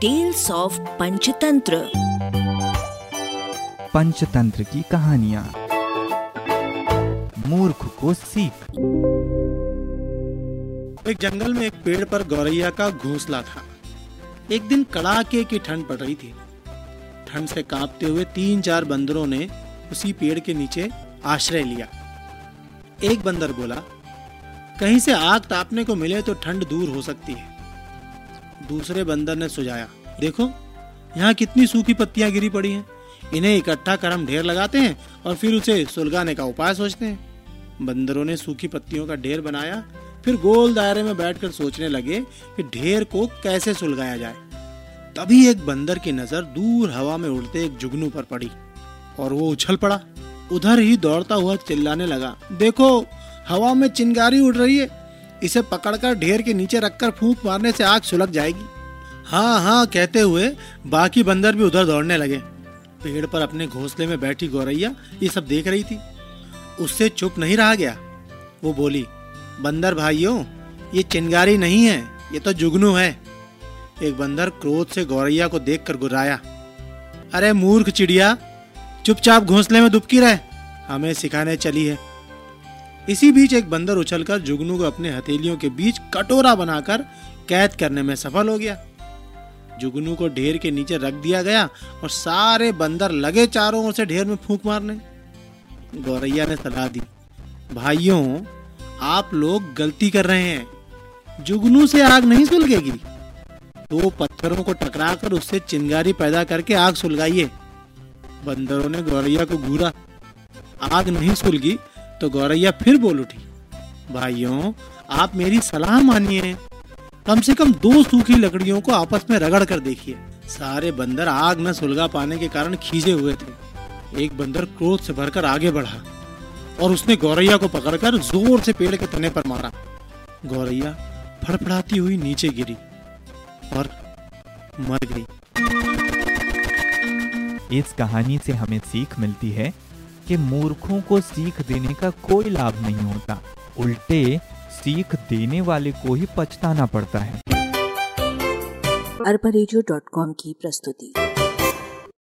Tales of Panchatantra Panchatantra की कहानियाँ। मूर्ख को सीख। एक जंगल में एक पेड़ पर गौरैया का घोंसला था। एक दिन कड़ाके की ठंड पड़ रही थी। ठंड से कांपते हुए तीन चार बंदरों ने उसी पेड़ के नीचे आश्रय लिया। एक बंदर बोला कहीं से आग तापने को मिले तो ठंड दूर हो सकती है। दूसरे बंदर ने सुझाया, देखो, यहाँ कितनी सूखी पत्तियाँ गिरी पड़ी हैं। इन्हें इकट्ठा कर हम ढेर लगाते हैं और फिर उसे सुलगाने का उपाय सोचते हैं। बंदरों ने सूखी पत्तियों का ढेर बनाया, फिर गोल दायरे में बैठकर सोचने लगे कि ढेर को कैसे सुलगाया जाए। तभी एक बंदर की नज़र दूर हवा में उड़ते एक जुगनू पर पड़ी और वो उछल पड़ा। उधर ही दौड़ता हुआ चिल्लाने लगा, देखो, हवा में चिंगारी उड़ रही है। इसे पकड़कर ढेर के नीचे रखकर फूंक मारने से आग सुलग जाएगी। हाँ हाँ कहते हुए बाकी बंदर भी उधर दौड़ने लगे। पेड़ पर अपने घोंसले में बैठी गौरैया ये सब देख रही थी। उससे चुप नहीं रहा गया। वो बोली, बंदर भाइयों, ये चिंगारी नहीं है, ये तो जुगनू है। एक बंदर क्रोध से गौरैया को देखकर गुर्राया, अरे मूर्ख चिड़िया, चुपचाप घोंसले में दुबकी रहे, हमें सिखाने चली है। इसी बीच एक बंदर उछलकर जुगनू को अपने हथेलियों के बीच कटोरा बनाकर कैद करने में सफल हो गया। जुगनू को ढेर के नीचे रख दिया गया और सारे बंदर लगे चारों ओर से ढेर में फूंक मारने। गौरैया ने सलाह दी, भाइयों, आप लोग गलती कर रहे हैं। जुगनू से आग नहीं सुलगेगी। दो पत्थरों को टकराकर उससे चिंगारी पैदा करके आग सुलगाइए। बंदरों ने गौरैया को घूरा। आग नहीं सुलगी तो गौरैया फिर बोल उठी, भाइयों, आप मेरी सलाह मानिए। कम से कम दो सूखी लकड़ियों को आपस में रगड़ कर देखिए। सारे बंदर आग न सुलगा पाने के कारण खींचे हुए थे। एक बंदर क्रोध से भरकर आगे बढ़ा और उसने गौरैया को पकड़कर ज़ोर से पेड़ के तने पर मारा। गौरैया फड़फड़ाती हुई नीचे गिरी और मर गई। इस कहानी से हमें सीख मिलती है। कि मूर्खों को सीख देने का कोई लाभ नहीं होता। उल्टे, सीख देने वाले को ही पछताना पड़ता है। अरबा की प्रस्तुति।